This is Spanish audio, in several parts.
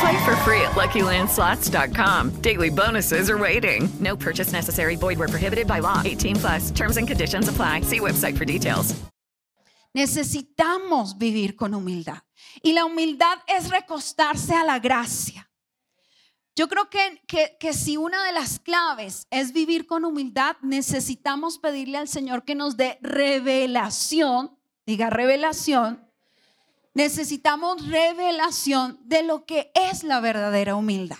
Play for free at LuckyLandSlots.com. Daily bonuses are waiting. No purchase necessary. Void where prohibited by law. 18 plus. Terms and conditions apply. See website for details. Necesitamos vivir con humildad. Y la humildad es recostarse a la gracia. Yo creo que, que, que, si una de las claves es vivir con humildad, necesitamos pedirle al Señor que nos dé revelación, diga revelación, necesitamos revelación de lo que es la verdadera humildad.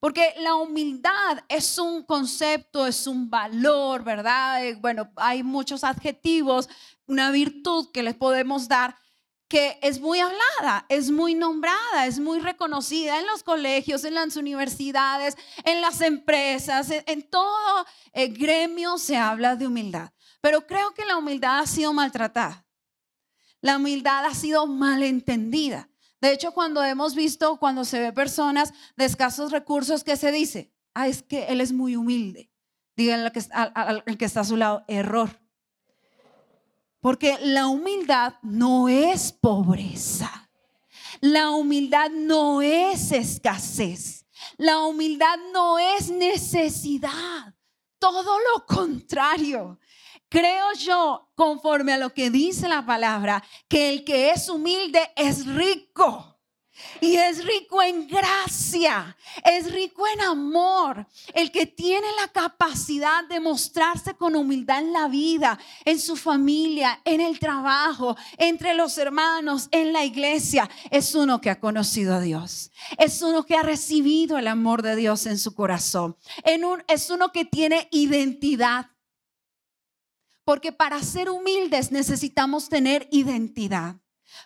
Porque la humildad es un concepto, es un valor, ¿verdad? Eh, bueno, hay muchos adjetivos, una virtud que les podemos dar que es muy hablada, es muy nombrada, es muy reconocida en los colegios, en las universidades, en las empresas, en, todo el gremio se habla de humildad. Pero creo que la humildad ha sido maltratada. La humildad ha sido malentendida. De hecho, cuando hemos visto, cuando se ve personas de escasos recursos, ¿qué se dice? Ah, es que él es muy humilde. Díganle al que, que está a su lado, error. Porque la humildad no es pobreza. La humildad no es escasez. La humildad no es necesidad. Todo lo contrario. Creo yo, conforme a lo que dice la palabra, que el que es humilde es rico. Y es rico en gracia, es rico en amor. El que tiene la capacidad de mostrarse con humildad en la vida, en su familia, en el trabajo, entre los hermanos, en la iglesia, es uno que ha conocido a Dios. Es uno que ha recibido el amor de Dios en su corazón. Es uno que tiene identidad. Porque para ser humildes necesitamos tener identidad.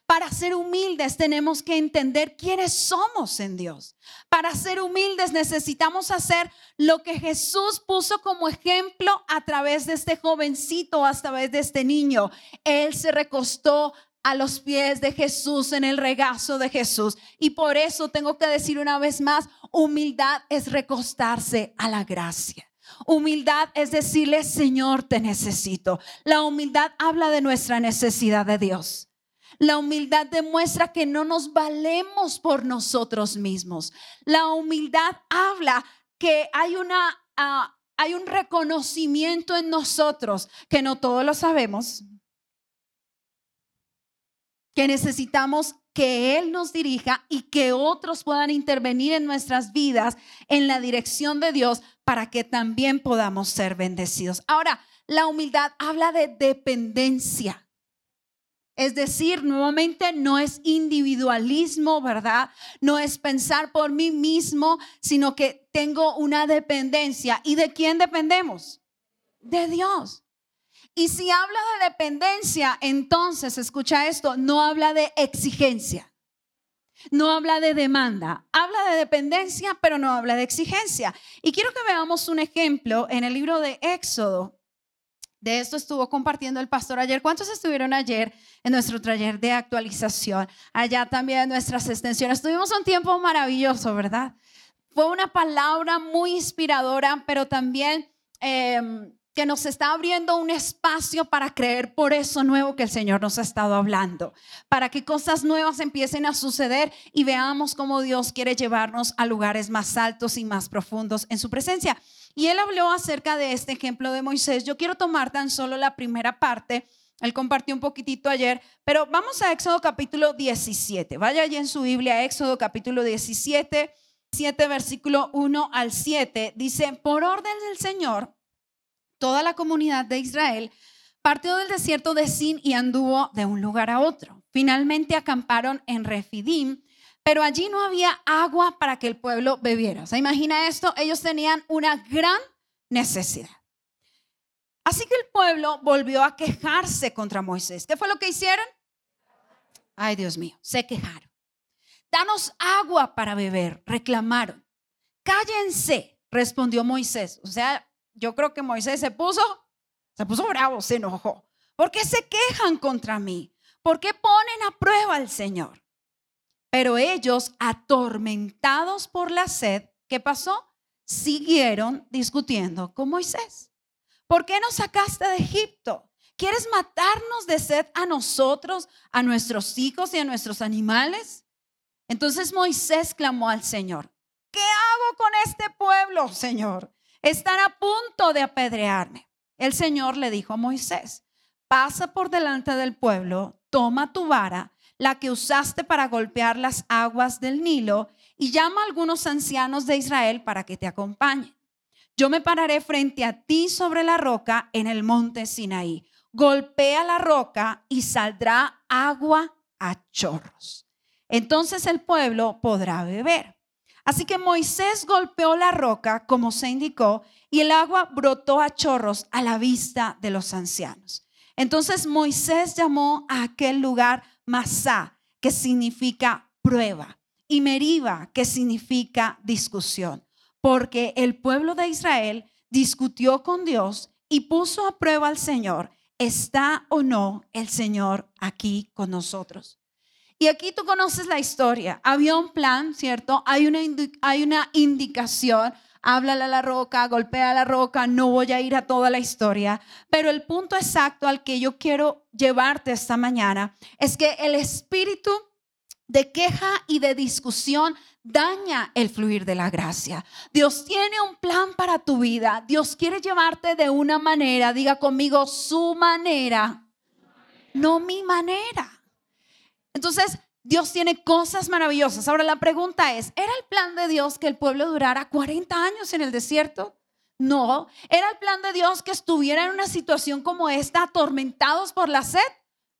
Para ser humildes tenemos que entender quiénes somos en Dios. Para ser humildes necesitamos hacer lo que Jesús puso como ejemplo a través de este jovencito, a través de este niño. Él se recostó a los pies de Jesús, en el regazo de Jesús. Y por eso tengo que decir una vez más, humildad es recostarse a la gracia. Humildad es decirle, Señor, te necesito. La humildad habla de nuestra necesidad de Dios. La humildad demuestra que no nos valemos por nosotros mismos. La humildad habla que hay una ah, hay un reconocimiento en nosotros que no todos lo sabemos. Que necesitamos que Él nos dirija y que otros puedan intervenir en nuestras vidas en la dirección de Dios para que también podamos ser bendecidos. Ahora, la humildad habla de dependencia. Es decir, nuevamente no es individualismo, ¿verdad? No es pensar por mí mismo, sino que tengo una dependencia. ¿Y de quién dependemos? De Dios. Y si habla de dependencia, entonces, escucha esto, no habla de exigencia. No habla de demanda, habla de dependencia, pero no habla de exigencia. Y quiero que veamos un ejemplo en el libro de Éxodo, de esto estuvo compartiendo el pastor ayer. ¿Cuántos estuvieron ayer en nuestro taller de actualización? Allá también en nuestras extensiones. Tuvimos un tiempo maravilloso, ¿verdad? Fue una palabra muy inspiradora, pero también em, que nos está abriendo un espacio para creer por eso nuevo que el Señor nos ha estado hablando, para que cosas nuevas empiecen a suceder y veamos cómo Dios quiere llevarnos a lugares más altos y más profundos en su presencia. Y él habló acerca de este ejemplo de Moisés. Yo quiero tomar tan solo la primera parte. Él compartió un poquitito ayer, pero vamos a Éxodo capítulo 17. Vaya allí en su Biblia, Éxodo capítulo 17, 7 versículo 1 al 7. Dice, por orden del Señor, toda la comunidad de Israel partió del desierto de Sin y anduvo de un lugar a otro. Finalmente acamparon en Refidim, pero allí no había agua para que el pueblo bebiera. O sea, imagina esto, ellos tenían una gran necesidad. Así que el pueblo volvió a quejarse contra Moisés. ¿Qué fue lo que hicieron? Ay, Dios mío, se quejaron. Danos agua para beber, reclamaron. Cállense, respondió Moisés. O sea, yo creo que Moisés se puso, se puso bravo, se enojó. ¿Por qué se quejan contra mí? ¿Por qué ponen a prueba al Señor? Pero ellos, atormentados por la sed, ¿qué pasó? Siguieron discutiendo con Moisés. ¿Por qué nos sacaste de Egipto? ¿Quieres matarnos de sed a nosotros, a nuestros hijos y a nuestros animales? Entonces Moisés clamó al Señor, ¿qué hago con este pueblo, Señor? Están a punto de apedrearme. El Señor le dijo a Moisés, pasa por delante del pueblo, toma tu vara, la que usaste para golpear las aguas del Nilo, y llama a algunos ancianos de Israel para que te acompañen. Yo me pararé frente a ti sobre la roca en el monte Sinaí. Golpea la roca y saldrá agua a chorros. Entonces el pueblo podrá beber. Así que Moisés golpeó la roca como se indicó y el agua brotó a chorros a la vista de los ancianos. Entonces Moisés llamó a aquel lugar Masá, que significa prueba, y Meriba, que significa discusión, porque el pueblo de Israel discutió con Dios y puso a prueba al Señor, ¿está o no el Señor aquí con nosotros? Y aquí tú conoces la historia. Había un plan, ¿cierto? Hay una, hay una indicación. Háblale a la roca, golpea a la roca, no voy a ir a toda la historia, pero el punto exacto al que yo quiero llevarte esta mañana es que el espíritu de queja y de discusión daña el fluir de la gracia. Dios tiene un plan para tu vida. Dios quiere llevarte de una manera, diga conmigo, su manera, no mi manera. Entonces, Dios tiene cosas maravillosas. Ahora la pregunta es, ¿era el plan de Dios que el pueblo durara 40 años en el desierto? No, ¿era el plan de Dios que estuviera en una situación como esta, atormentados por la sed?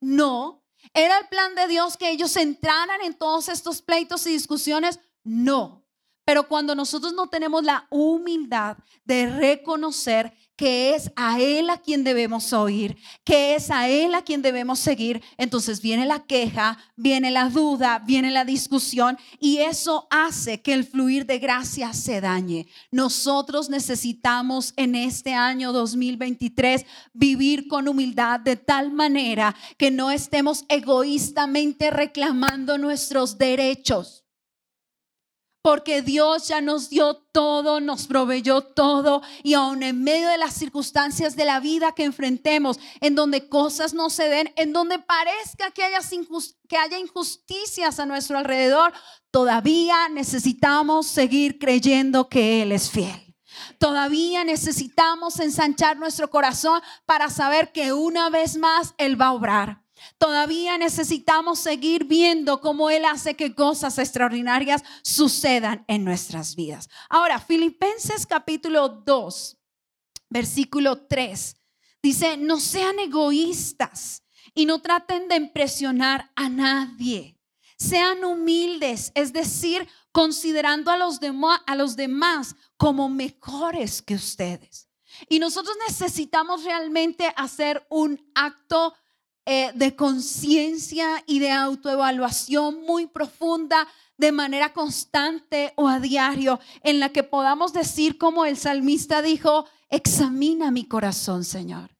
No. ¿Era el plan de Dios que ellos entraran en todos estos pleitos y discusiones? No. Pero cuando nosotros no tenemos la humildad de reconocer que es a Él a quien debemos oír, que es a Él a quien debemos seguir, entonces viene la queja, viene la duda, viene la discusión y eso hace que el fluir de gracia se dañe. Nosotros necesitamos en este año 2023 vivir con humildad de tal manera que no estemos egoístamente reclamando nuestros derechos porque Dios ya nos dio todo, nos proveyó todo y aún en medio de las circunstancias de la vida que enfrentemos, en donde cosas no se den, en donde parezca que haya, que haya injusticias a nuestro alrededor, todavía necesitamos seguir creyendo que Él es fiel. Todavía necesitamos ensanchar nuestro corazón para saber que una vez más Él va a obrar. Todavía necesitamos seguir viendo cómo Él hace que cosas extraordinarias sucedan en nuestras vidas. Ahora, Filipenses capítulo 2, versículo 3, dice, no sean egoístas y no traten de impresionar a nadie. Sean humildes, es decir, considerando a los, a los demás como mejores que ustedes. Y nosotros necesitamos realmente hacer un acto eh, de conciencia y de autoevaluación muy profunda de manera constante o a diario, en la que podamos decir como el salmista dijo, examina mi corazón, Señor.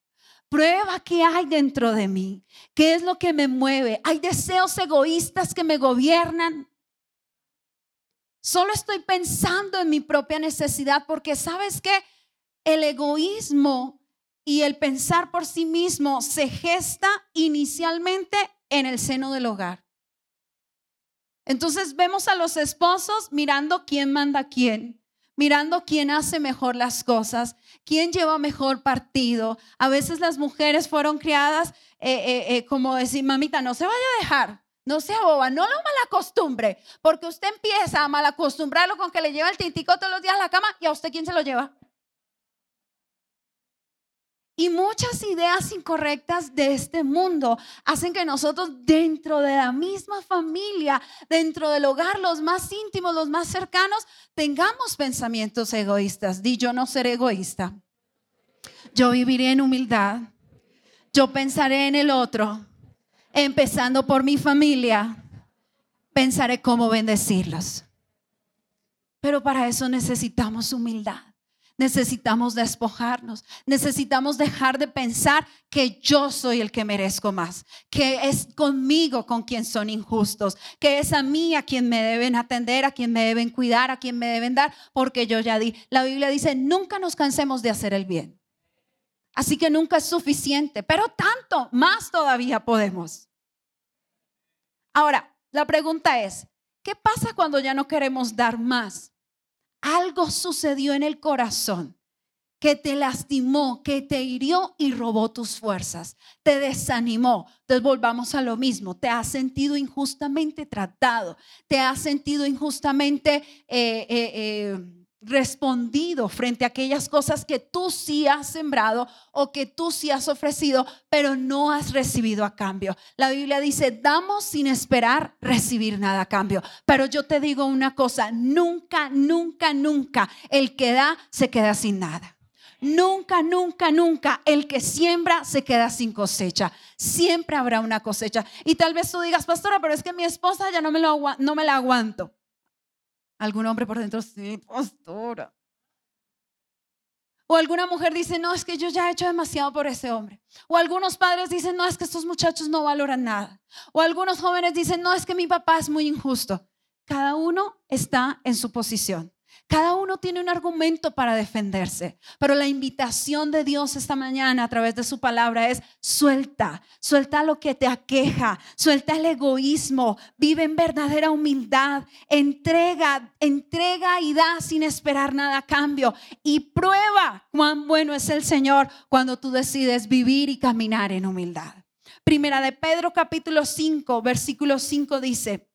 Prueba qué hay dentro de mí, qué es lo que me mueve. Hay deseos egoístas que me gobiernan. Solo estoy pensando en mi propia necesidad porque sabes que el egoísmo y el pensar por sí mismo se gesta inicialmente en el seno del hogar. Entonces vemos a los esposos mirando quién manda quién, mirando quién hace mejor las cosas, quién lleva mejor partido. A veces las mujeres fueron criadas eh, eh, eh, como decir, mamita, no se vaya a dejar, no sea boba, no lo malacostumbre, porque usted empieza a malacostumbrarlo con que le lleva el tintico todos los días a la cama y a usted quién se lo lleva. Y muchas ideas incorrectas de este mundo hacen que nosotros dentro de la misma familia, dentro del hogar, los más íntimos, los más cercanos, tengamos pensamientos egoístas. Di yo no seré egoísta. Yo viviré en humildad. Yo pensaré en el otro, empezando por mi familia. Pensaré cómo bendecirlos. Pero para eso necesitamos humildad. Necesitamos despojarnos. Necesitamos dejar de pensar que yo soy el que merezco más, que es conmigo con quien son injustos, que es a mí a quien me deben atender, a quien me deben cuidar, a quien me deben dar, porque yo ya di. La Biblia dice, nunca nos cansemos de hacer el bien. Así que nunca es suficiente, pero tanto más todavía podemos. Ahora, la pregunta es, ¿qué pasa cuando ya no queremos dar más? Algo sucedió en el corazón que te lastimó, que te hirió y robó tus fuerzas, te desanimó. Entonces volvamos a lo mismo, te has sentido injustamente tratado, te has sentido injustamente... Eh, eh, eh, respondido frente a aquellas cosas que tú sí has sembrado o que tú sí has ofrecido, pero no has recibido a cambio. La Biblia dice, damos sin esperar recibir nada a cambio. Pero yo te digo una cosa, nunca, nunca, nunca el que da se queda sin nada. Nunca, nunca, nunca el que siembra se queda sin cosecha. Siempre habrá una cosecha. Y tal vez tú digas, pastora, pero es que mi esposa ya no me, lo, no me la aguanto. Algún hombre por dentro, sí, pastora. O alguna mujer dice, no, es que yo ya he hecho demasiado por ese hombre. O algunos padres dicen, no, es que estos muchachos no valoran nada. O algunos jóvenes dicen, no, es que mi papá es muy injusto. Cada uno está en su posición. Cada uno tiene un argumento para defenderse, pero la invitación de Dios esta mañana a través de su palabra es suelta, suelta lo que te aqueja, suelta el egoísmo, vive en verdadera humildad, entrega, entrega y da sin esperar nada a cambio y prueba cuán bueno es el Señor cuando tú decides vivir y caminar en humildad. Primera de Pedro capítulo 5, versículo 5 dice,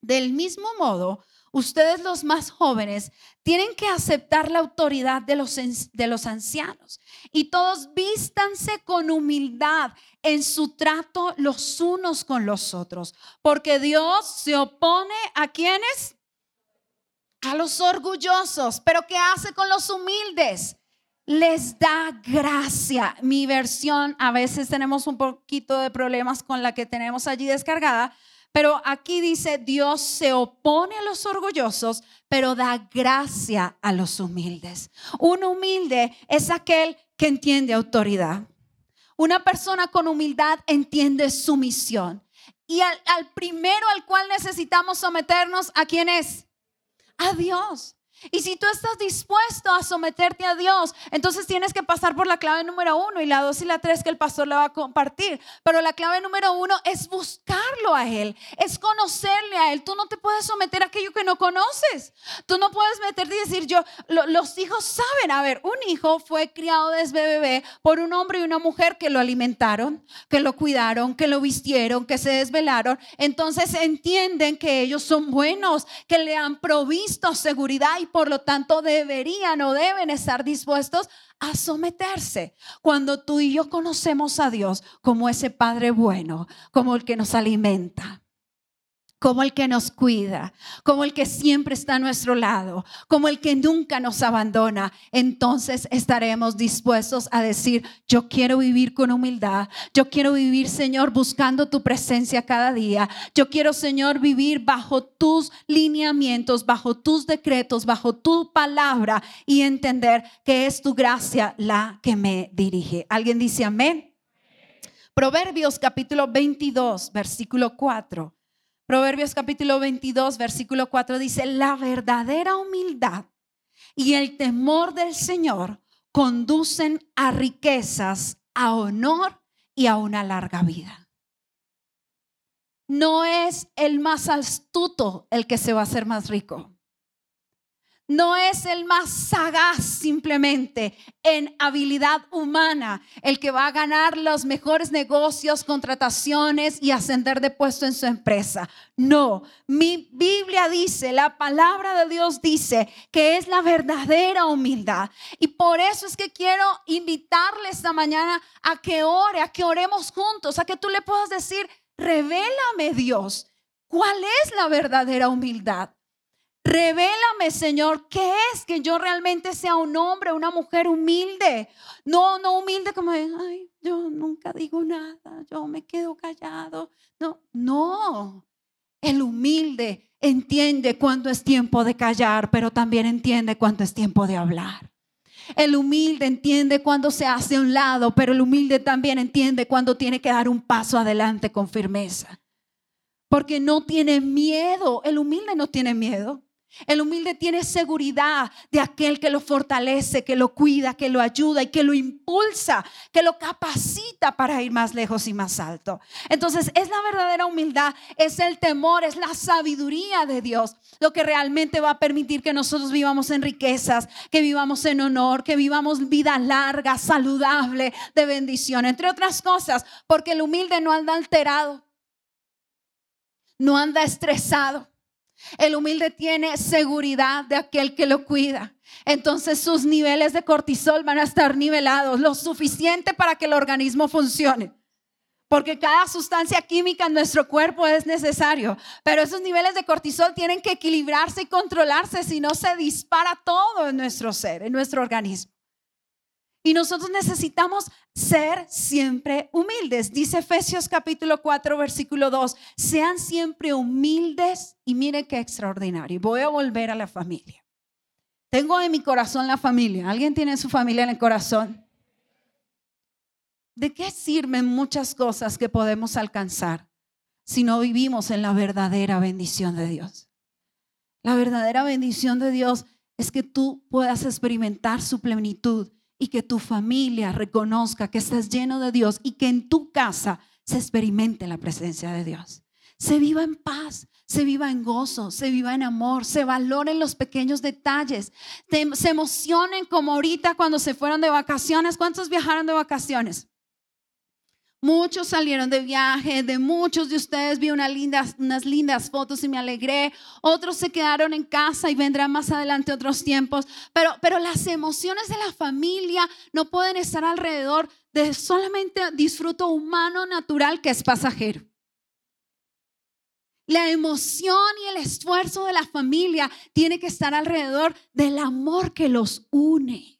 del mismo modo, ustedes los más jóvenes tienen que aceptar la autoridad de los, de los ancianos y todos vístanse con humildad en su trato los unos con los otros, porque Dios se opone a quienes? A los orgullosos, pero ¿qué hace con los humildes? les da gracia. Mi versión, a veces tenemos un poquito de problemas con la que tenemos allí descargada, pero aquí dice, Dios se opone a los orgullosos, pero da gracia a los humildes. Un humilde es aquel que entiende autoridad. Una persona con humildad entiende su misión. Y al, primero al cual necesitamos someternos, ¿a quién es? A Dios. Y si tú estás dispuesto a someterte a Dios, entonces tienes que pasar por la clave número uno y la dos y la tres que el pastor le va a compartir. Pero la clave número uno es buscarlo a Él, es conocerle a Él. Tú no te puedes someter a aquello que no conoces. Tú no puedes meterte y decir, yo, los hijos saben, a ver, un hijo fue criado desde bebé por un hombre y una mujer que lo alimentaron, que lo cuidaron, que lo vistieron, que se desvelaron. Entonces entienden que ellos son buenos, que le han provisto seguridad y por lo tanto deberían o deben estar dispuestos a someterse. Cuando tú y yo conocemos a Dios como ese Padre bueno, como el que nos alimenta como el que nos cuida, como el que siempre está a nuestro lado, como el que nunca nos abandona, entonces estaremos dispuestos a decir, yo quiero vivir con humildad, yo quiero vivir, Señor, buscando tu presencia cada día, yo quiero, Señor, vivir bajo tus lineamientos, bajo tus decretos, bajo tu palabra y entender que es tu gracia la que me dirige. ¿Alguien dice amén? Proverbios capítulo 22, versículo 4. Proverbios capítulo 22, versículo 4 dice, la verdadera humildad y el temor del Señor conducen a riquezas, a honor y a una larga vida. No es el más astuto el que se va a hacer más rico. No es el más sagaz simplemente en habilidad humana, el que va a ganar los mejores negocios, contrataciones y ascender de puesto en su empresa. No, mi Biblia dice, la palabra de Dios dice que es la verdadera humildad. Y por eso es que quiero invitarle esta mañana a que ore, a que oremos juntos, a que tú le puedas decir, revélame Dios, ¿cuál es la verdadera humildad? Revélame, Señor, qué es que yo realmente sea un hombre, una mujer humilde. No, no humilde como, ay, yo nunca digo nada, yo me quedo callado. No, no. El humilde entiende cuándo es tiempo de callar, pero también entiende cuándo es tiempo de hablar. El humilde entiende cuándo se hace a un lado, pero el humilde también entiende cuándo tiene que dar un paso adelante con firmeza. Porque no tiene miedo. El humilde no tiene miedo. El humilde tiene seguridad de aquel que lo fortalece, que lo cuida, que lo ayuda y que lo impulsa, que lo capacita para ir más lejos y más alto. Entonces es la verdadera humildad, es el temor, es la sabiduría de Dios, lo que realmente va a permitir que nosotros vivamos en riquezas, que vivamos en honor, que vivamos vida larga, saludable, de bendición, entre otras cosas, porque el humilde no anda alterado, no anda estresado el humilde tiene seguridad de aquel que lo cuida. Entonces sus niveles de cortisol van a estar nivelados, lo suficiente para que el organismo funcione. Porque cada sustancia química en nuestro cuerpo es necesario. Pero esos niveles de cortisol tienen que equilibrarse y controlarse, si no se dispara todo en nuestro ser, en nuestro organismo. Y nosotros necesitamos ser siempre humildes. Dice Efesios capítulo 4, versículo 2, sean siempre humildes y mire qué extraordinario. Voy a volver a la familia. Tengo en mi corazón la familia. ¿Alguien tiene su familia en el corazón? ¿De qué sirven muchas cosas que podemos alcanzar si no vivimos en la verdadera bendición de Dios? La verdadera bendición de Dios es que tú puedas experimentar su plenitud y que tu familia reconozca que estás lleno de Dios y que en tu casa se experimente la presencia de Dios. Se viva en paz, se viva en gozo, se viva en amor, se valoren los pequeños detalles, se emocionen como ahorita cuando se fueron de vacaciones. ¿Cuántos viajaron de vacaciones? Muchos salieron de viaje, de muchos de ustedes vi unas lindas, unas lindas fotos y me alegré. Otros se quedaron en casa y vendrán más adelante otros tiempos. Pero, pero las emociones de la familia no pueden estar alrededor de solamente disfruto humano natural que es pasajero. La emoción y el esfuerzo de la familia tiene que estar alrededor del amor que los une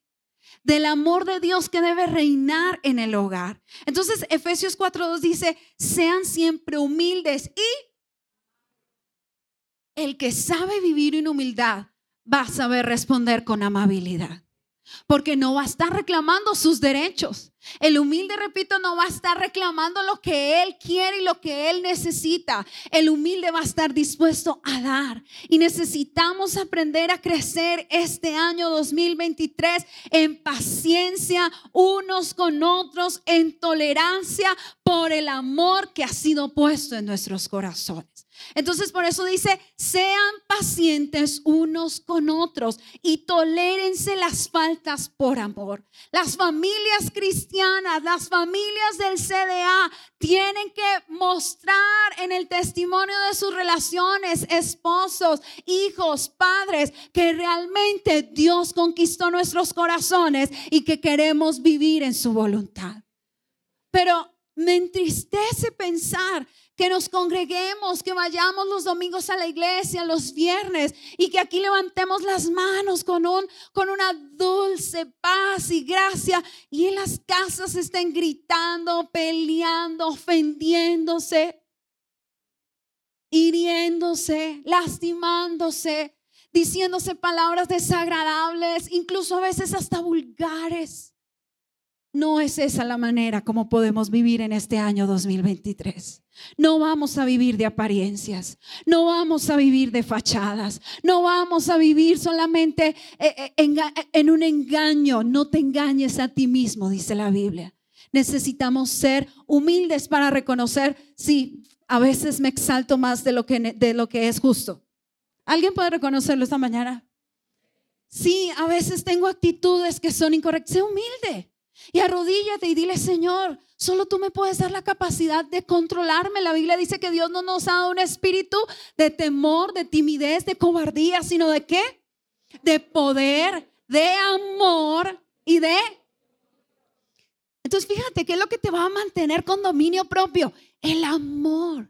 del amor de Dios que debe reinar en el hogar. Entonces, Efesios 4.2 dice, sean siempre humildes y el que sabe vivir en humildad va a saber responder con amabilidad porque no va a estar reclamando sus derechos. El humilde, repito, no va a estar reclamando lo que él quiere y lo que él necesita. El humilde va a estar dispuesto a dar. Y necesitamos aprender a crecer este año 2023 en paciencia unos con otros, en tolerancia por el amor que ha sido puesto en nuestros corazones. Entonces por eso dice, sean pacientes unos con otros y tolérense las faltas por amor. Las familias cristianas, las familias del CDA tienen que mostrar en el testimonio de sus relaciones, esposos, hijos, padres, que realmente Dios conquistó nuestros corazones y que queremos vivir en su voluntad. Pero me entristece pensar que nos congreguemos, que vayamos los domingos a la iglesia, los viernes, y que aquí levantemos las manos con, un, con una dulce paz y gracia, y en las casas estén gritando, peleando, ofendiéndose, hiriéndose, lastimándose, diciéndose palabras desagradables, incluso a veces hasta vulgares. No es esa la manera como podemos vivir en este año 2023. No vamos a vivir de apariencias, no vamos a vivir de fachadas, no vamos a vivir solamente eh, eh, en un engaño. No te engañes a ti mismo, dice la Biblia. Necesitamos ser humildes para reconocer, sí, a veces me exalto más de lo que, de lo que es justo. ¿Alguien puede reconocerlo esta mañana? Sí, a veces tengo actitudes que son incorrectas. Sé humilde y arrodíllate y dile, Señor, solo tú me puedes dar la capacidad de controlarme. La Biblia dice que Dios no nos ha dado un espíritu de temor, de timidez, de cobardía, sino de qué? De poder, de amor y de... Entonces fíjate, ¿qué es lo que te va a mantener con dominio propio? El amor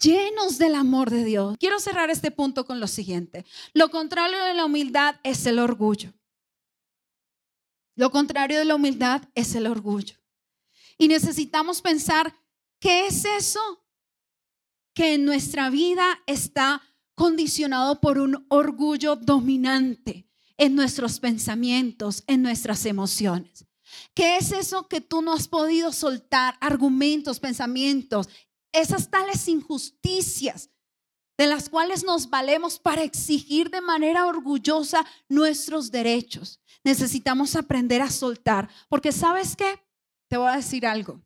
llenos del amor de Dios. Quiero cerrar este punto con lo siguiente. Lo contrario de la humildad es el orgullo. Lo contrario de la humildad es el orgullo. Y necesitamos pensar, ¿qué es eso que en nuestra vida está condicionado por un orgullo dominante en nuestros pensamientos, en nuestras emociones? ¿Qué es eso que tú no has podido soltar? Argumentos, pensamientos, esas tales injusticias de las cuales nos valemos para exigir de manera orgullosa nuestros derechos. Necesitamos aprender a soltar, porque sabes qué, te voy a decir algo,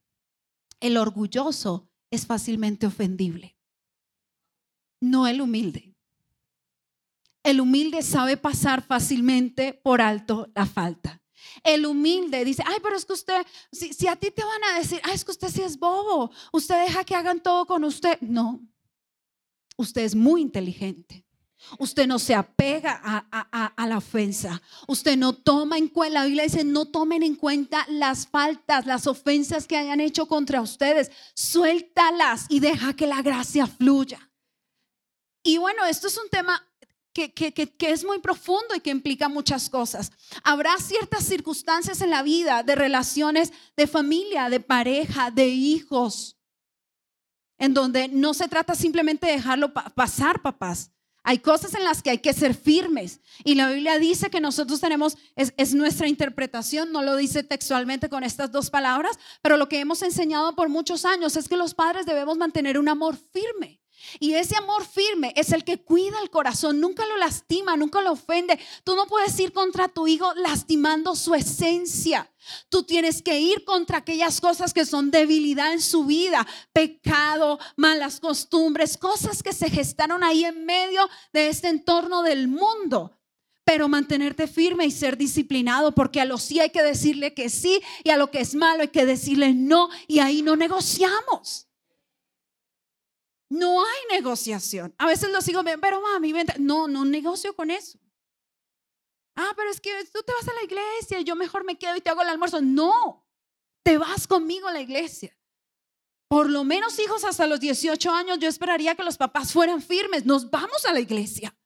el orgulloso es fácilmente ofendible, no el humilde. El humilde sabe pasar fácilmente por alto la falta. El humilde dice, ay, pero es que usted, si, a ti te van a decir, ay, es que usted sí es bobo, usted deja que hagan todo con usted. No, usted es muy inteligente. Usted no se apega a, a, la ofensa. Usted no toma en cuenta, la Biblia dice, no tomen en cuenta las faltas, las ofensas que hayan hecho contra ustedes. Suéltalas y deja que la gracia fluya. Y bueno, esto es un tema que, es muy profundo y que implica muchas cosas. Habrá ciertas circunstancias en la vida de relaciones de familia, de pareja, de hijos, en donde no se trata simplemente de dejarlo pasar, papás. Hay cosas en las que hay que ser firmes. Y la Biblia dice que nosotros tenemos, es, es, nuestra interpretación, no lo dice textualmente con estas dos palabras, pero lo que hemos enseñado por muchos años es que los padres debemos mantener un amor firme. Y ese amor firme es el que cuida el corazón, nunca lo lastima, nunca lo ofende. Tú no puedes ir contra tu hijo lastimando su esencia. Tú tienes que ir contra aquellas cosas que son debilidad en su vida, pecado, malas costumbres, cosas que se gestaron ahí en medio de este entorno del mundo. Pero mantenerte firme y ser disciplinado, porque a lo sí hay que decirle que sí y a lo que es malo hay que decirle no y ahí no negociamos. No hay negociación. A veces los hijos ven, pero mami, vente. No, no negocio con eso. Ah, pero es que tú te vas a la iglesia, yo mejor me quedo y te hago el almuerzo. No, te vas conmigo a la iglesia. Por lo menos hijos hasta los 18 años, yo esperaría que los papás fueran firmes. Nos vamos a la iglesia.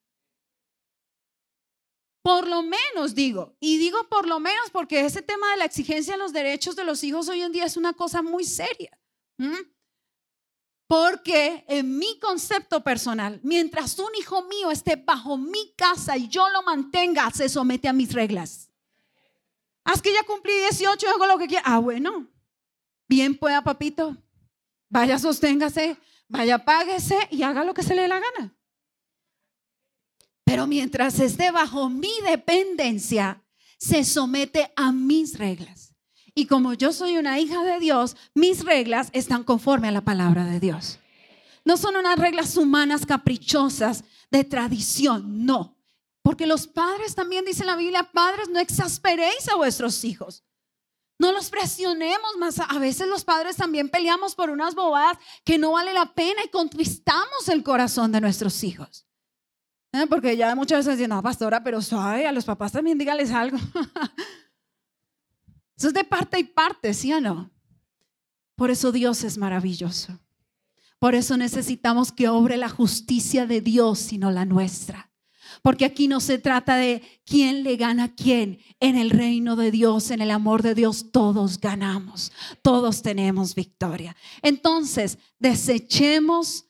Por lo menos digo, y digo por lo menos porque ese tema de la exigencia de los derechos de los hijos hoy en día es una cosa muy seria. Porque en mi concepto personal, mientras un hijo mío esté bajo mi casa y yo lo mantenga, se somete a mis reglas. Haz que ya cumplí 18 y hago lo que quiera. Ah, bueno. Bien pueda, papito. Vaya, sosténgase, vaya, páguese y haga lo que se le dé la gana. Pero mientras esté bajo mi dependencia, se somete a mis reglas. Y como yo soy una hija de Dios, mis reglas están conforme a la palabra de Dios. No son unas reglas humanas caprichosas de tradición, no. Porque los padres también dicen la Biblia, padres, no exasperéis a vuestros hijos. No los presionemos más. A veces los padres también peleamos por unas bobadas que no vale la pena y contristamos el corazón de nuestros hijos. ¿Eh? Porque ya muchas veces dicen, no, pastora, pero suave, a los papás también dígales algo. Eso es de parte y parte, ¿sí o no? Por eso Dios es maravilloso. Por eso necesitamos que obre la justicia de Dios, sino la nuestra. Porque aquí no se trata de quién le gana a quién. En el reino de Dios, en el amor de Dios, todos ganamos. Todos tenemos victoria. Entonces, desechemos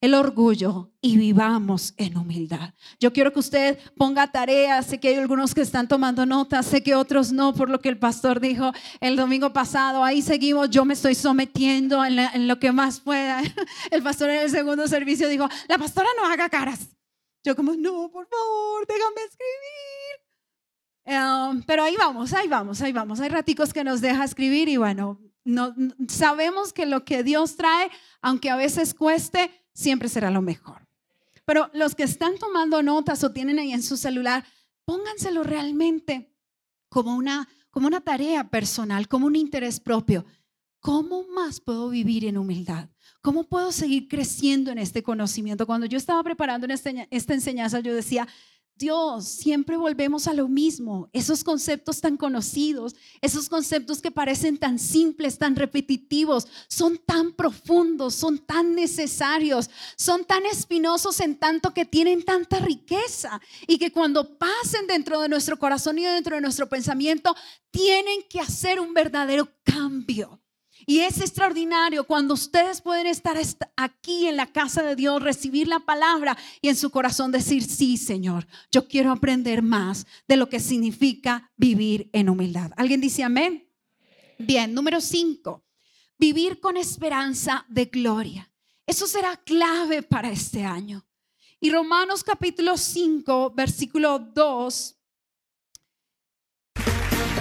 el orgullo y vivamos en humildad. Yo quiero que usted ponga tareas, sé que hay algunos que están tomando notas, sé que otros no, por lo que el pastor dijo el domingo pasado, ahí seguimos, yo me estoy sometiendo en, lo que más pueda. El pastor en el segundo servicio dijo, la pastora no haga caras. Yo como, no, por favor, déjame escribir. Um, pero ahí vamos, ahí vamos, ahí vamos. Hay raticos que nos deja escribir y bueno, no, sabemos que lo que Dios trae, aunque a veces cueste, siempre será lo mejor. Pero los que están tomando notas o tienen ahí en su celular, pónganselo realmente como una, como una tarea personal, como un interés propio. ¿Cómo más puedo vivir en humildad? ¿Cómo puedo seguir creciendo en este conocimiento? Cuando yo estaba preparando esta, esta enseñanza, yo decía, Dios, siempre volvemos a lo mismo, esos conceptos tan conocidos, esos conceptos que parecen tan simples, tan repetitivos, son tan profundos, son tan necesarios, son tan espinosos en tanto que tienen tanta riqueza y que cuando pasen dentro de nuestro corazón y dentro de nuestro pensamiento, tienen que hacer un verdadero cambio. Y es extraordinario cuando ustedes pueden estar aquí en la casa de Dios, recibir la palabra y en su corazón decir, sí, Señor, yo quiero aprender más de lo que significa vivir en humildad. ¿Alguien dice amén? Bien, número cinco, vivir con esperanza de gloria. Eso será clave para este año. Y Romanos capítulo 5, versículo 2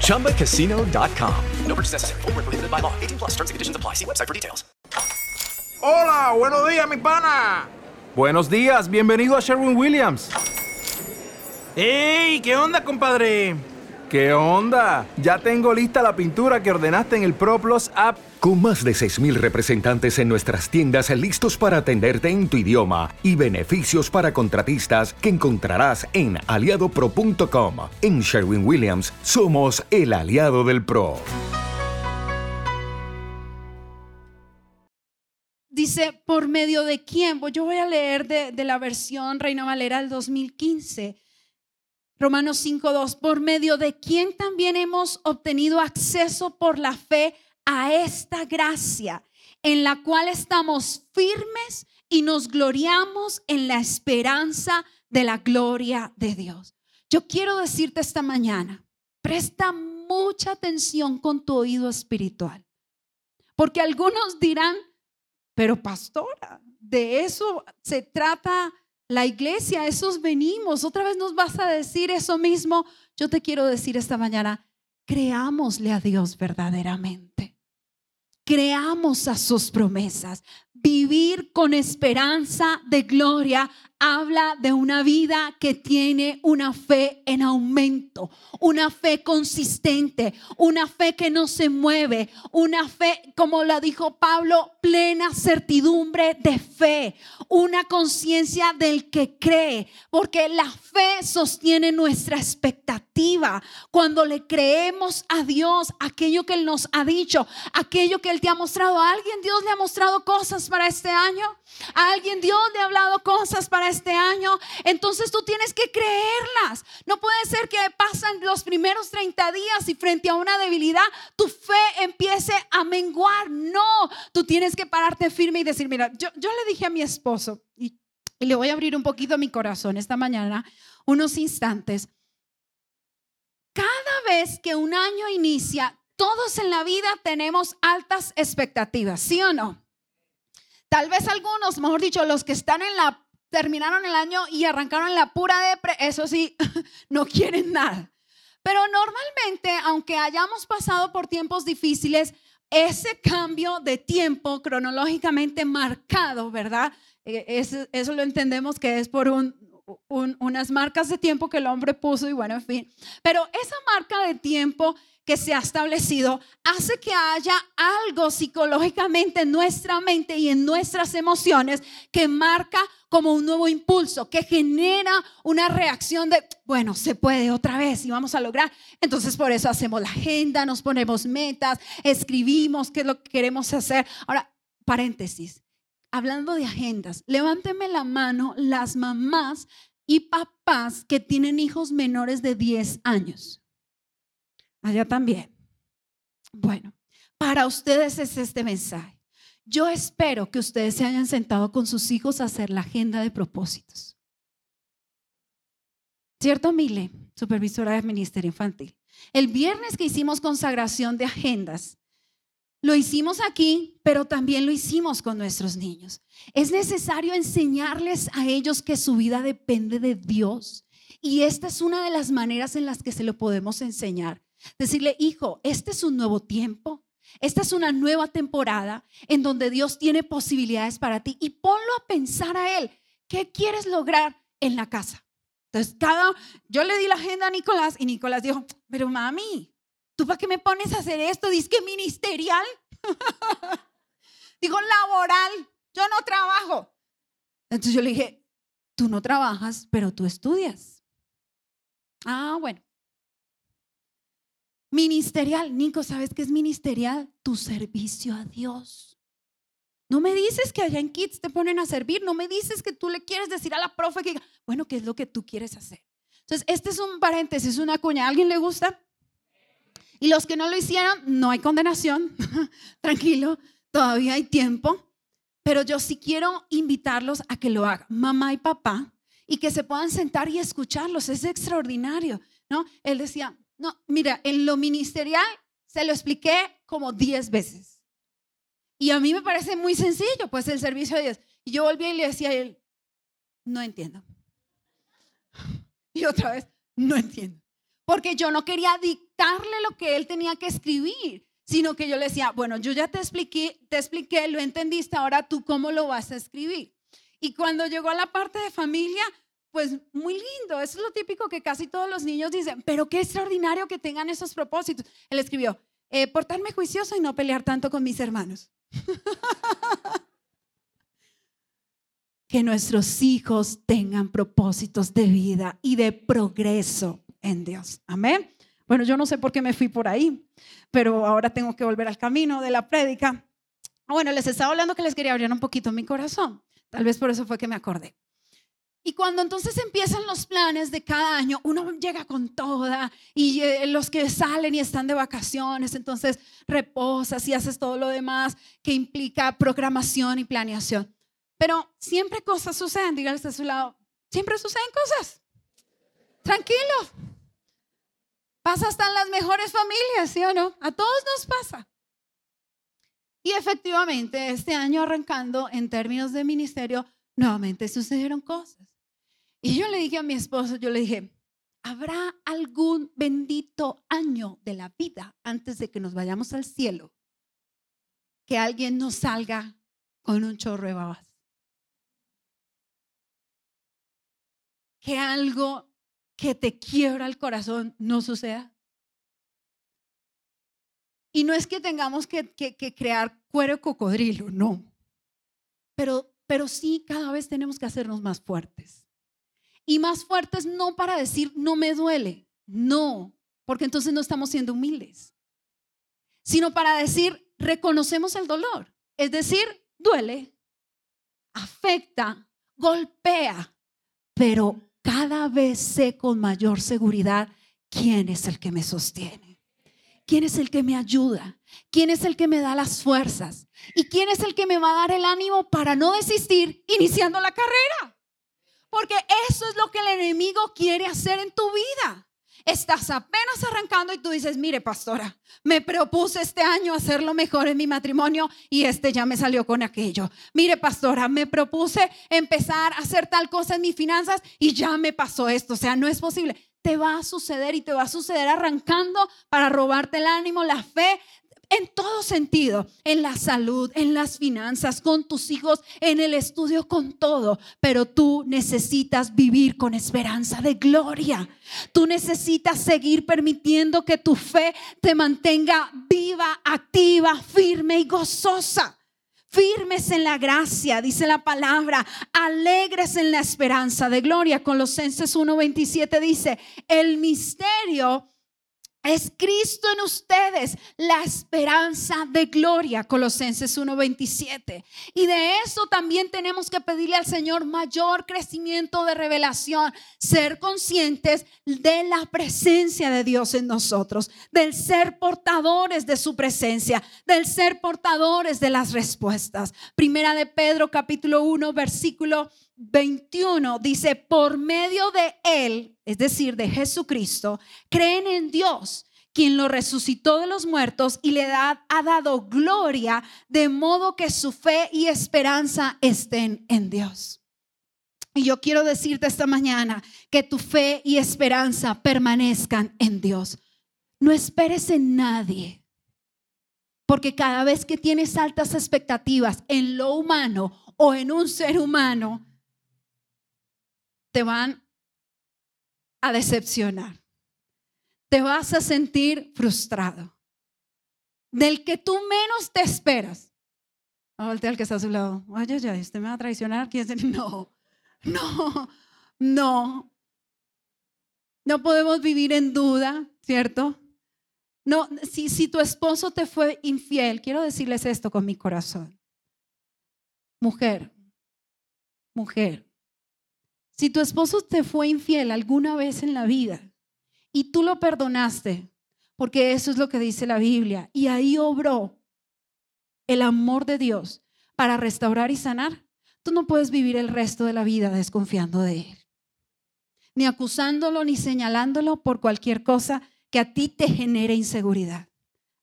ChumbaCasino.com. No purchase necessary. Full prohibited by law. 18 plus terms and conditions apply. See website for details. Hola, buenos días, mi pana. Buenos días, bienvenido a Sherwin Williams. ¡Ey! ¿Qué onda, compadre? ¿Qué onda? Ya tengo lista la pintura que ordenaste en el ProPlus app. Con más de 6.000 representantes en nuestras tiendas listos para atenderte en tu idioma y beneficios para contratistas que encontrarás en aliadopro.com. En Sherwin Williams somos el aliado del PRO. Dice, ¿por medio de quién? Yo voy a leer de, la versión Reina Valera del 2015. Romanos 5.2, por medio de quién también hemos obtenido acceso por la fe a esta gracia en la cual estamos firmes y nos gloriamos en la esperanza de la gloria de Dios. Yo quiero decirte esta mañana, presta mucha atención con tu oído espiritual, porque algunos dirán, pero pastora, de eso se trata la iglesia, esos venimos. Otra vez nos vas a decir eso mismo. Yo te quiero decir esta mañana, creámosle a Dios verdaderamente. Creamos a sus promesas. Vivir con esperanza de gloria habla de una vida que tiene una fe en aumento, una fe consistente, una fe que no se mueve, una fe, como la dijo Pablo, plena certidumbre de fe, una conciencia del que cree, porque la fe sostiene nuestra expectativa. Cuando le creemos a Dios aquello que Él nos ha dicho, aquello que Él te ha mostrado, a alguien Dios le ha mostrado cosas para este año, a alguien Dios le ha hablado cosas para este año, entonces tú tienes que creerlas. No puede ser que pasan los primeros 30 días y frente a una debilidad tu fe empiece a menguar. No, tú tienes que pararte firme y decir, mira, yo, le dije a mi esposo, y le voy a abrir un poquito mi corazón esta mañana, unos instantes. Cada vez que un año inicia, todos en la vida tenemos altas expectativas, ¿sí o no? Tal vez algunos, mejor dicho, los que están en la, terminaron el año y arrancaron la pura depre, eso sí, no quieren nada. Pero normalmente, aunque hayamos pasado por tiempos difíciles, ese cambio de tiempo cronológicamente marcado, ¿verdad? Eh, eso, lo entendemos que es por unas marcas de tiempo que el hombre puso y bueno, en fin. Pero esa marca de tiempo que se ha establecido hace que haya algo psicológicamente en nuestra mente y en nuestras emociones que marca como un nuevo impulso, que genera una reacción de, bueno, se puede otra vez y vamos a lograr. Entonces por eso hacemos la agenda, nos ponemos metas, escribimos qué es lo que queremos hacer. Ahora, paréntesis, hablando de agendas, levánteme la mano las mamás y papás que tienen hijos menores de 10 años. Allá también. Bueno, para ustedes es este mensaje. Yo espero que ustedes se hayan sentado con sus hijos a hacer la agenda de propósitos. ¿Cierto, Mile, supervisora de Ministerio Infantil? El viernes que hicimos consagración de agendas, Lo hicimos aquí, pero también lo hicimos con nuestros niños. Es necesario enseñarles a ellos que su vida depende de Dios. Y esta es una de las maneras en las que se lo podemos enseñar. Decirle, hijo, este es un nuevo tiempo. Esta es una nueva temporada en donde Dios tiene posibilidades para ti. Y ponlo a pensar a Él. ¿Qué quieres lograr en la casa? Entonces, cada, yo le di la agenda a Nicolás y Nicolás dijo, pero mami, ¿tú para qué me pones a hacer esto? Dice que ministerial. Digo, laboral, yo no trabajo. Entonces yo le dije, tú no trabajas, pero tú estudias. Ah, bueno. Ministerial, Nico, ¿sabes qué es ministerial? Tu servicio a Dios. No me dices que allá en Kids te ponen a servir, no me dices que tú le quieres decir a la profe que, bueno, ¿qué es lo que tú quieres hacer? Entonces, este es un paréntesis, una cuña. ¿A alguien le gusta? Y los que no lo hicieron, no hay condenación. Tranquilo, todavía hay tiempo. Pero yo sí quiero invitarlos a que lo hagan, mamá y papá, y que se puedan sentar y escucharlos. Es extraordinario, ¿no? Él decía, no, mira, en lo ministerial se lo expliqué como 10 veces. Y a mí me parece muy sencillo, pues el servicio a Dios. Y yo volví y le decía a él, no entiendo. Y otra vez, no entiendo. Porque yo no quería dictarle lo que él tenía que escribir, sino que yo le decía, bueno, yo ya te expliqué, te expliqué, lo entendiste, ahora tú cómo lo vas a escribir. Y cuando llegó a la parte de familia, pues muy lindo, eso es lo típico que casi todos los niños dicen, pero qué extraordinario que tengan esos propósitos. Él escribió, eh, portarme juicioso y no pelear tanto con mis hermanos. que nuestros hijos tengan propósitos de vida y de progreso en Dios. Amén. Bueno, yo no sé por qué me fui por ahí, pero ahora tengo que volver al camino de la prédica. Bueno, les estaba hablando que les quería abrir un poquito mi corazón. Tal vez por eso fue que me acordé. Y cuando entonces empiezan los planes de cada año, uno llega con toda y eh, los que salen y están de vacaciones, entonces reposas y haces todo lo demás que implica programación y planeación. Pero siempre cosas suceden, díganle a su lado, siempre suceden cosas. Tranquilo. Pasa hasta en las mejores familias, ¿sí o no? A todos nos pasa. Y efectivamente, este año arrancando en términos de ministerio, nuevamente sucedieron cosas. Y yo le dije a mi esposo, yo le dije, ¿habrá algún bendito año de la vida antes de que nos vayamos al cielo que alguien nos salga con un chorro de babas? Que algo que te quiebra el corazón no suceda. Y no es que tengamos que, crear cuero cocodrilo, no. Pero, pero sí cada vez tenemos que hacernos más fuertes. Y más fuertes no para decir no me duele, no, porque entonces no estamos siendo humildes, sino para decir reconocemos el dolor. Es decir, duele, afecta, golpea, pero cada vez sé con mayor seguridad quién es el que me sostiene. ¿Quién es el que me ayuda? ¿Quién es el que me da las fuerzas? ¿Y quién es el que me va a dar el ánimo para no desistir iniciando la carrera? Porque eso es lo que el enemigo quiere hacer en tu vida. Estás apenas arrancando y tú dices, mire pastora, me propuse este año hacerlo mejor en mi matrimonio y este ya me salió con aquello. Mire pastora, me propuse empezar a hacer tal cosa en mis finanzas y ya me pasó esto. O sea, no es posible. Te va a suceder y te va a suceder arrancando para robarte el ánimo, la fe en todo sentido, en la salud, en las finanzas, con tus hijos, en el estudio, con todo. Pero tú necesitas vivir con esperanza de gloria. Tú necesitas seguir permitiendo que tu fe te mantenga viva, activa, firme y gozosa. Firmes en la gracia, dice la palabra, alegres en la esperanza de gloria. Colosenses 1:27 dice, el misterio es Cristo en ustedes, la esperanza de gloria, Colosenses 1:27. Y de eso también tenemos que pedirle al Señor mayor crecimiento de revelación, ser conscientes de la presencia de Dios en nosotros, del ser portadores de su presencia, del ser portadores de las respuestas. Primera de Pedro capítulo 1 versículo 21 dice, por medio de Él, es decir, de Jesucristo, creen en Dios, quien lo resucitó de los muertos y le ha dado gloria, de modo que su fe y esperanza estén en Dios. Y yo quiero decirte esta mañana que tu fe y esperanza permanezcan en Dios. No esperes en nadie, porque cada vez que tienes altas expectativas en lo humano o en un ser humano, te van a decepcionar. Te vas a sentir frustrado. Del que tú menos te esperas. No voltea al que está a su lado. Ay, ay, ay, usted me va a traicionar. No, no, no. No podemos vivir en duda, ¿cierto? No, si, si tu esposo te fue infiel, quiero decirles esto con mi corazón. Mujer, mujer, si tu esposo te fue infiel alguna vez en la vida y tú lo perdonaste, porque eso es lo que dice la Biblia, y ahí obró el amor de Dios para restaurar y sanar, tú no puedes vivir el resto de la vida desconfiando de Él, ni acusándolo, ni señalándolo por cualquier cosa que a ti te genere inseguridad.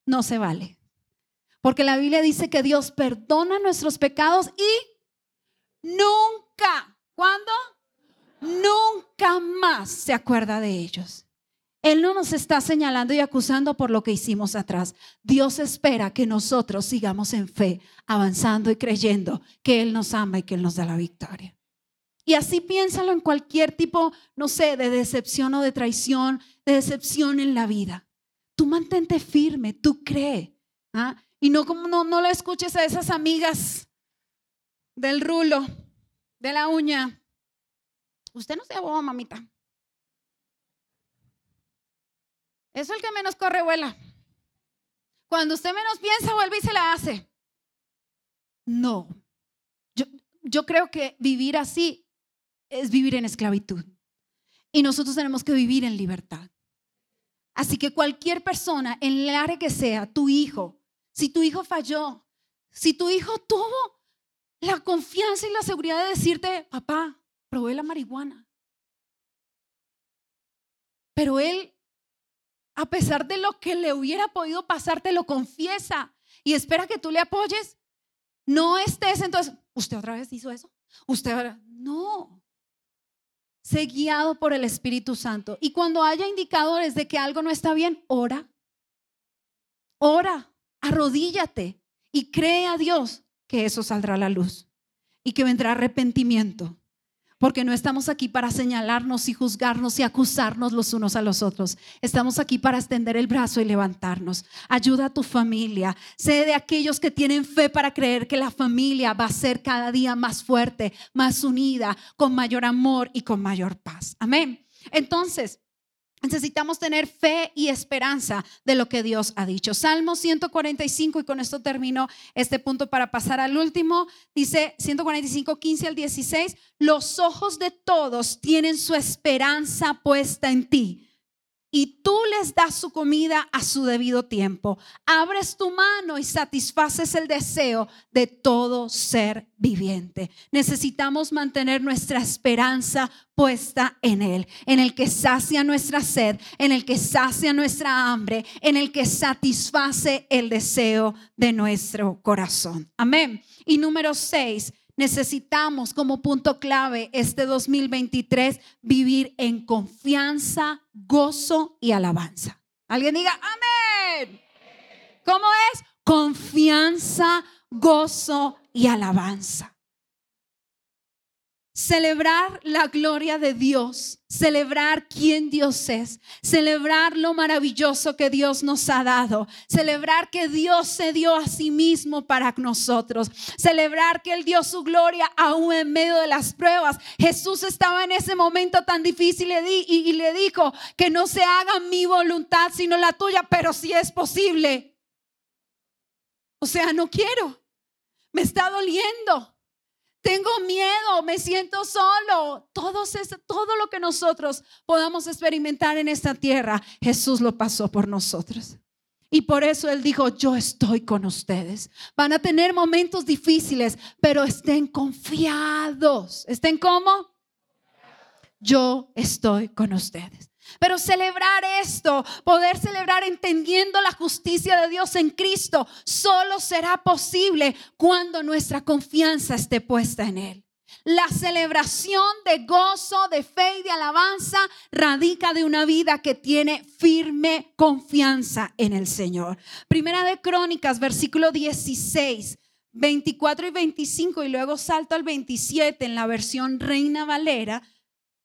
No se vale. Porque la Biblia dice que Dios perdona nuestros pecados y nunca, ¿cuándo? Nunca más se acuerda de ellos. Él no nos está señalando y acusando por lo que hicimos atrás. Dios espera que nosotros sigamos en fe, avanzando y creyendo que Él nos ama y que Él nos da la victoria. Y así piénsalo en cualquier tipo, no sé, de decepción o de traición, de decepción en la vida. Tú mantente firme, tú cree. ¿ah? Y no no, no le escuches a esas amigas del rulo, de la uña. Usted no se boba, mamita. Eso es el que menos corre, vuela. Cuando usted menos piensa, vuelve y se la hace. No. Yo, yo creo que vivir así es vivir en esclavitud. Y nosotros tenemos que vivir en libertad. Así que cualquier persona, en el área que sea, tu hijo, si tu hijo falló, si tu hijo tuvo la confianza y la seguridad de decirte, papá, probé la marihuana. Pero él a pesar de lo que le hubiera podido pasar, te lo confiesa y espera que tú le apoyes. No estés entonces, usted otra vez hizo eso. Usted no. Sé guiado por el Espíritu Santo. Y cuando haya indicadores de que algo no está bien, ora. Ora, arrodíllate y cree a Dios que eso saldrá a la luz y que vendrá arrepentimiento porque no estamos aquí para señalarnos y juzgarnos y acusarnos los unos a los otros. Estamos aquí para extender el brazo y levantarnos. Ayuda a tu familia. Sé de aquellos que tienen fe para creer que la familia va a ser cada día más fuerte, más unida, con mayor amor y con mayor paz. Amén. Entonces, Necesitamos tener fe y esperanza de lo que Dios ha dicho. Salmo 145, y con esto termino este punto para pasar al último. Dice 145, 15 al 16, los ojos de todos tienen su esperanza puesta en ti y tú les das su comida a su debido tiempo. Abres tu mano y satisfaces el deseo de todo ser viviente. Necesitamos mantener nuestra esperanza puesta en Él, en el que sacia nuestra sed, en el que sacia nuestra hambre, en el que satisface el deseo de nuestro corazón. Amén. Y número seis, necesitamos como punto clave este 2023 vivir en confianza, gozo y alabanza. Alguien diga, amén. ¿Cómo es? Confianza, gozo y alabanza celebrar la gloria de Dios, celebrar quién Dios es, celebrar lo maravilloso que Dios nos ha dado, celebrar que Dios se dio a sí mismo para nosotros, celebrar que Él dio su gloria aún en medio de las pruebas. Jesús estaba en ese momento tan difícil y, le dijo que no se haga mi voluntad sino la tuya, pero si es posible. O sea, no quiero, me está doliendo tengo miedo, me siento solo. Todo, todo lo que nosotros podamos experimentar en esta tierra, Jesús lo pasó por nosotros. Y por eso Él dijo, yo estoy con ustedes. Van a tener momentos difíciles, pero estén confiados. ¿Estén como? Yo estoy con ustedes. Pero celebrar esto, poder celebrar entendiendo la justicia de Dios en Cristo, solo será posible cuando nuestra confianza esté puesta en Él. La celebración de gozo, de fe y de alabanza radica de una vida que tiene firme confianza en el Señor. Primera de Crónicas, versículo 16. 24 y 25 y luego salto al 27 en la versión Reina Valera,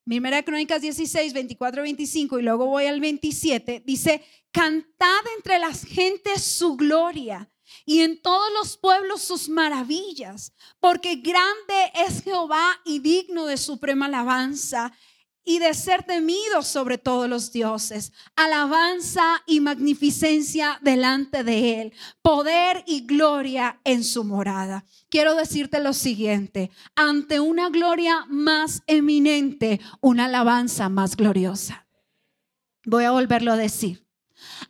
Primera Crónicas 16, 24, 25 y luego voy al 27, dice, cantad entre las gentes su gloria y en todos los pueblos sus maravillas, porque grande es Jehová y digno de suprema alabanza y de ser temido sobre todos los dioses. Alabanza y magnificencia delante de Él, poder y gloria en su morada. Quiero decirte lo siguiente, ante una gloria más eminente, una alabanza más gloriosa. Voy a volverlo a decir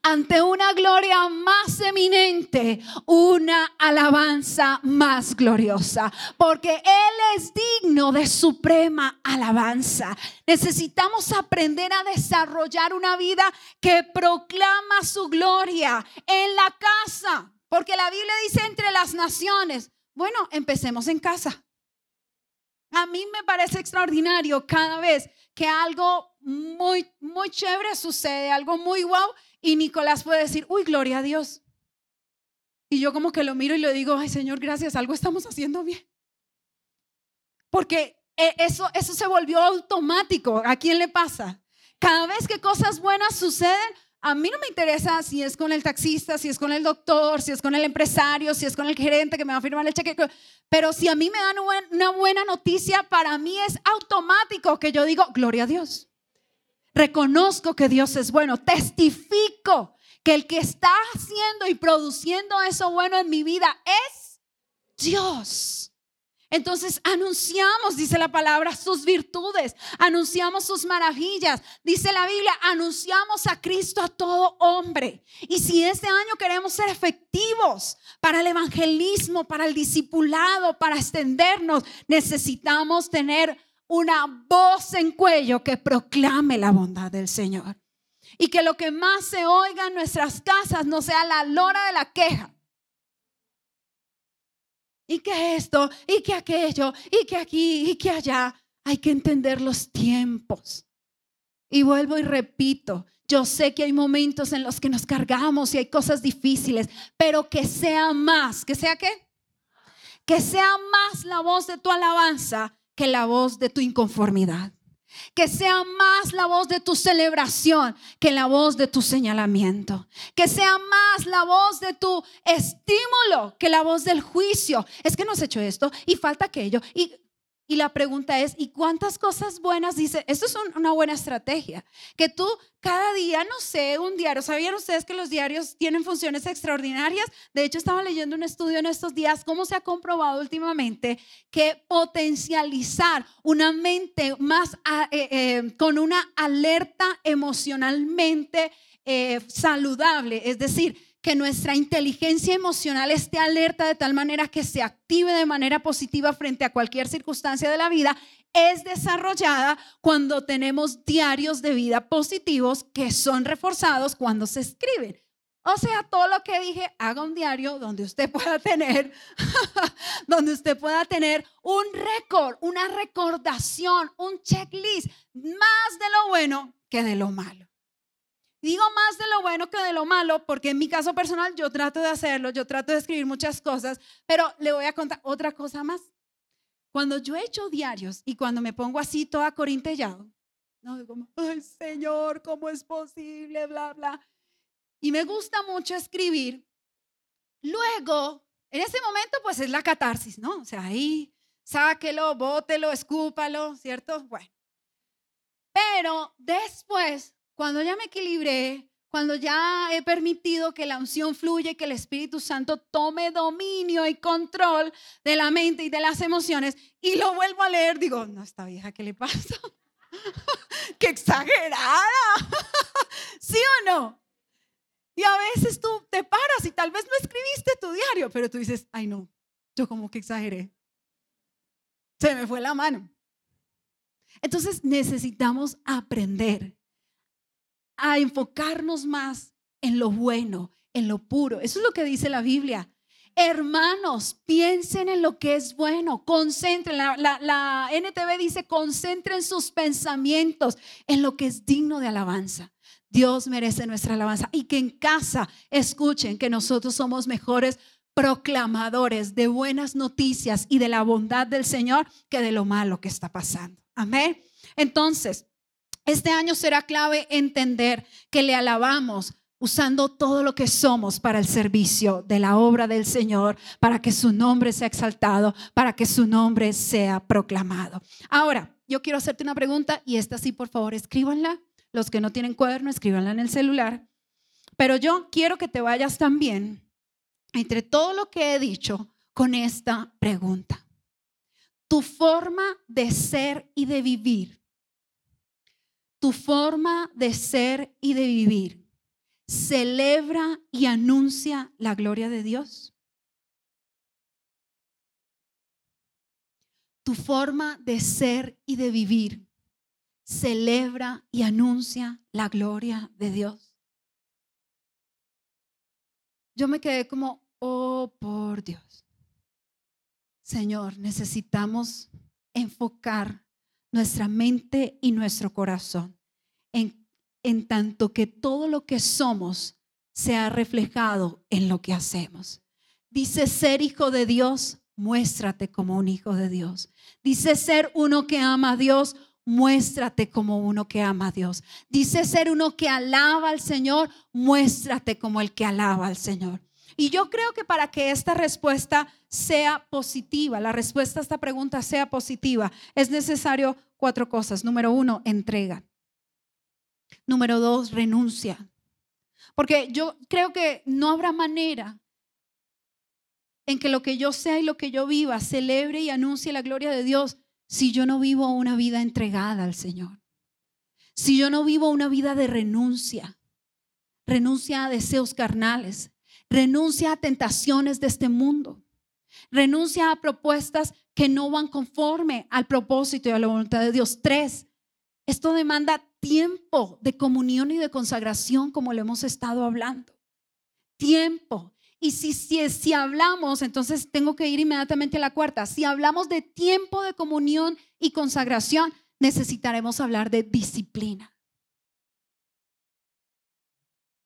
ante una gloria más eminente, una alabanza más gloriosa, porque Él es digno de suprema alabanza. Necesitamos aprender a desarrollar una vida que proclama su gloria en la casa, porque la Biblia dice entre las naciones. Bueno, empecemos en casa. A mí me parece extraordinario cada vez que algo muy, muy chévere sucede, algo muy wow, y Nicolás puede decir, uy, gloria a Dios. Y yo como que lo miro y le digo, ay Señor, gracias, algo estamos haciendo bien. Porque eh, eso, eso se volvió automático. ¿A quién le pasa? Cada vez que cosas buenas suceden, a mí no me interesa si es con el taxista, si es con el doctor, si es con el empresario, si es con el gerente que me va a firmar el cheque. Pero si a mí me dan una buena noticia, para mí es automático que yo digo, gloria a Dios. Reconozco que Dios es bueno. Testifico que el que está haciendo y produciendo eso bueno en mi vida es Dios. Entonces anunciamos, dice la palabra, sus virtudes, anunciamos sus maravillas. Dice la Biblia, anunciamos a Cristo a todo hombre. Y si este año queremos ser efectivos para el evangelismo, para el discipulado, para extendernos, necesitamos tener una voz en cuello que proclame la bondad del Señor. Y que lo que más se oiga en nuestras casas no sea la lora de la queja. Y que esto, y que aquello, y que aquí, y que allá. Hay que entender los tiempos. Y vuelvo y repito, yo sé que hay momentos en los que nos cargamos y hay cosas difíciles, pero que sea más, que sea qué? Que sea más la voz de tu alabanza que la voz de tu inconformidad. Que sea más la voz de tu celebración que la voz de tu señalamiento. Que sea más la voz de tu estímulo que la voz del juicio. Es que no has hecho esto y falta aquello. Y y la pregunta es, ¿y cuántas cosas buenas dice? Esto es una buena estrategia. Que tú cada día, no sé, un diario. ¿Sabían ustedes que los diarios tienen funciones extraordinarias? De hecho, estaba leyendo un estudio en estos días, cómo se ha comprobado últimamente que potencializar una mente más eh, eh, con una alerta emocionalmente eh, saludable, es decir, que nuestra inteligencia emocional esté alerta de tal manera que se active de manera positiva frente a cualquier circunstancia de la vida, es desarrollada cuando tenemos diarios de vida positivos que son reforzados cuando se escriben. O sea, todo lo que dije, haga un diario donde usted pueda tener, donde usted pueda tener un récord, una recordación, un checklist, más de lo bueno que de lo malo. Digo más de lo bueno que de lo malo, porque en mi caso personal yo trato de hacerlo, yo trato de escribir muchas cosas, pero le voy a contar otra cosa más. Cuando yo he hecho diarios y cuando me pongo así toda corintellado, no, como, ay Señor, ¿cómo es posible? Bla, bla. Y me gusta mucho escribir. Luego, en ese momento, pues es la catarsis, ¿no? O sea, ahí sáquelo, bótelo, escúpalo, ¿cierto? Bueno. Pero después cuando ya me equilibré, cuando ya he permitido que la unción fluya que el Espíritu Santo tome dominio y control de la mente y de las emociones, y lo vuelvo a leer, digo, no, esta vieja, ¿qué le pasa? ¡Qué exagerada! ¿Sí o no? Y a veces tú te paras y tal vez no escribiste tu diario, pero tú dices, ay no, yo como que exageré. Se me fue la mano. Entonces necesitamos aprender a enfocarnos más en lo bueno, en lo puro. Eso es lo que dice la Biblia. Hermanos, piensen en lo que es bueno, concentren, la, NTV dice, concentren sus pensamientos en lo que es digno de alabanza. Dios merece nuestra alabanza y que en casa escuchen que nosotros somos mejores proclamadores de buenas noticias y de la bondad del Señor que de lo malo que está pasando. Amén. Entonces, este año será clave entender que le alabamos usando todo lo que somos para el servicio de la obra del Señor, para que su nombre sea exaltado, para que su nombre sea proclamado. Ahora, yo quiero hacerte una pregunta y esta sí, por favor, escríbanla. Los que no tienen cuaderno, escríbanla en el celular. Pero yo quiero que te vayas también entre todo lo que he dicho con esta pregunta. Tu forma de ser y de vivir, tu forma de ser y de vivir celebra y anuncia la gloria de Dios? Tu forma de ser y de vivir celebra y anuncia la gloria de Dios. Yo me quedé como, oh, por Dios. Señor, necesitamos enfocar nuestra mente y nuestro corazón en tanto que todo lo que somos sea reflejado en lo que hacemos. Dice ser hijo de Dios, muéstrate como un hijo de Dios. Dice ser uno que ama a Dios, muéstrate como uno que ama a Dios. Dice ser uno que alaba al Señor, muéstrate como el que alaba al Señor. Y yo creo que para que esta respuesta sea positiva, la respuesta a esta pregunta sea positiva, es necesario cuatro cosas. Número uno, entrega. Número dos, renuncia. Porque yo creo que no habrá manera en que lo que yo sea y lo que yo viva celebre y anuncie la gloria de Dios si yo no vivo una vida entregada al Señor. Si yo no vivo una vida de renuncia, renuncia a deseos carnales, renuncia a tentaciones de este mundo, renuncia a propuestas que no van conforme al propósito y a la voluntad de Dios. Tres, esto demanda tiempo de comunión y de consagración, como lo hemos estado hablando. Tiempo. Y si, si, si hablamos, entonces tengo que ir inmediatamente a la cuarta. Si hablamos de tiempo de comunión y consagración, necesitaremos hablar de disciplina.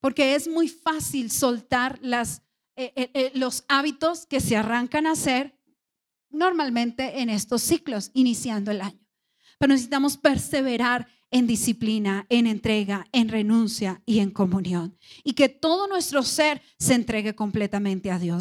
Porque es muy fácil soltar eh, eh, eh, los hábitos que se arrancan a hacer normalmente en estos ciclos, iniciando el año. Pero necesitamos perseverar en disciplina, en entrega, en renuncia y en comunión. Y que todo nuestro ser se entregue completamente a Dios.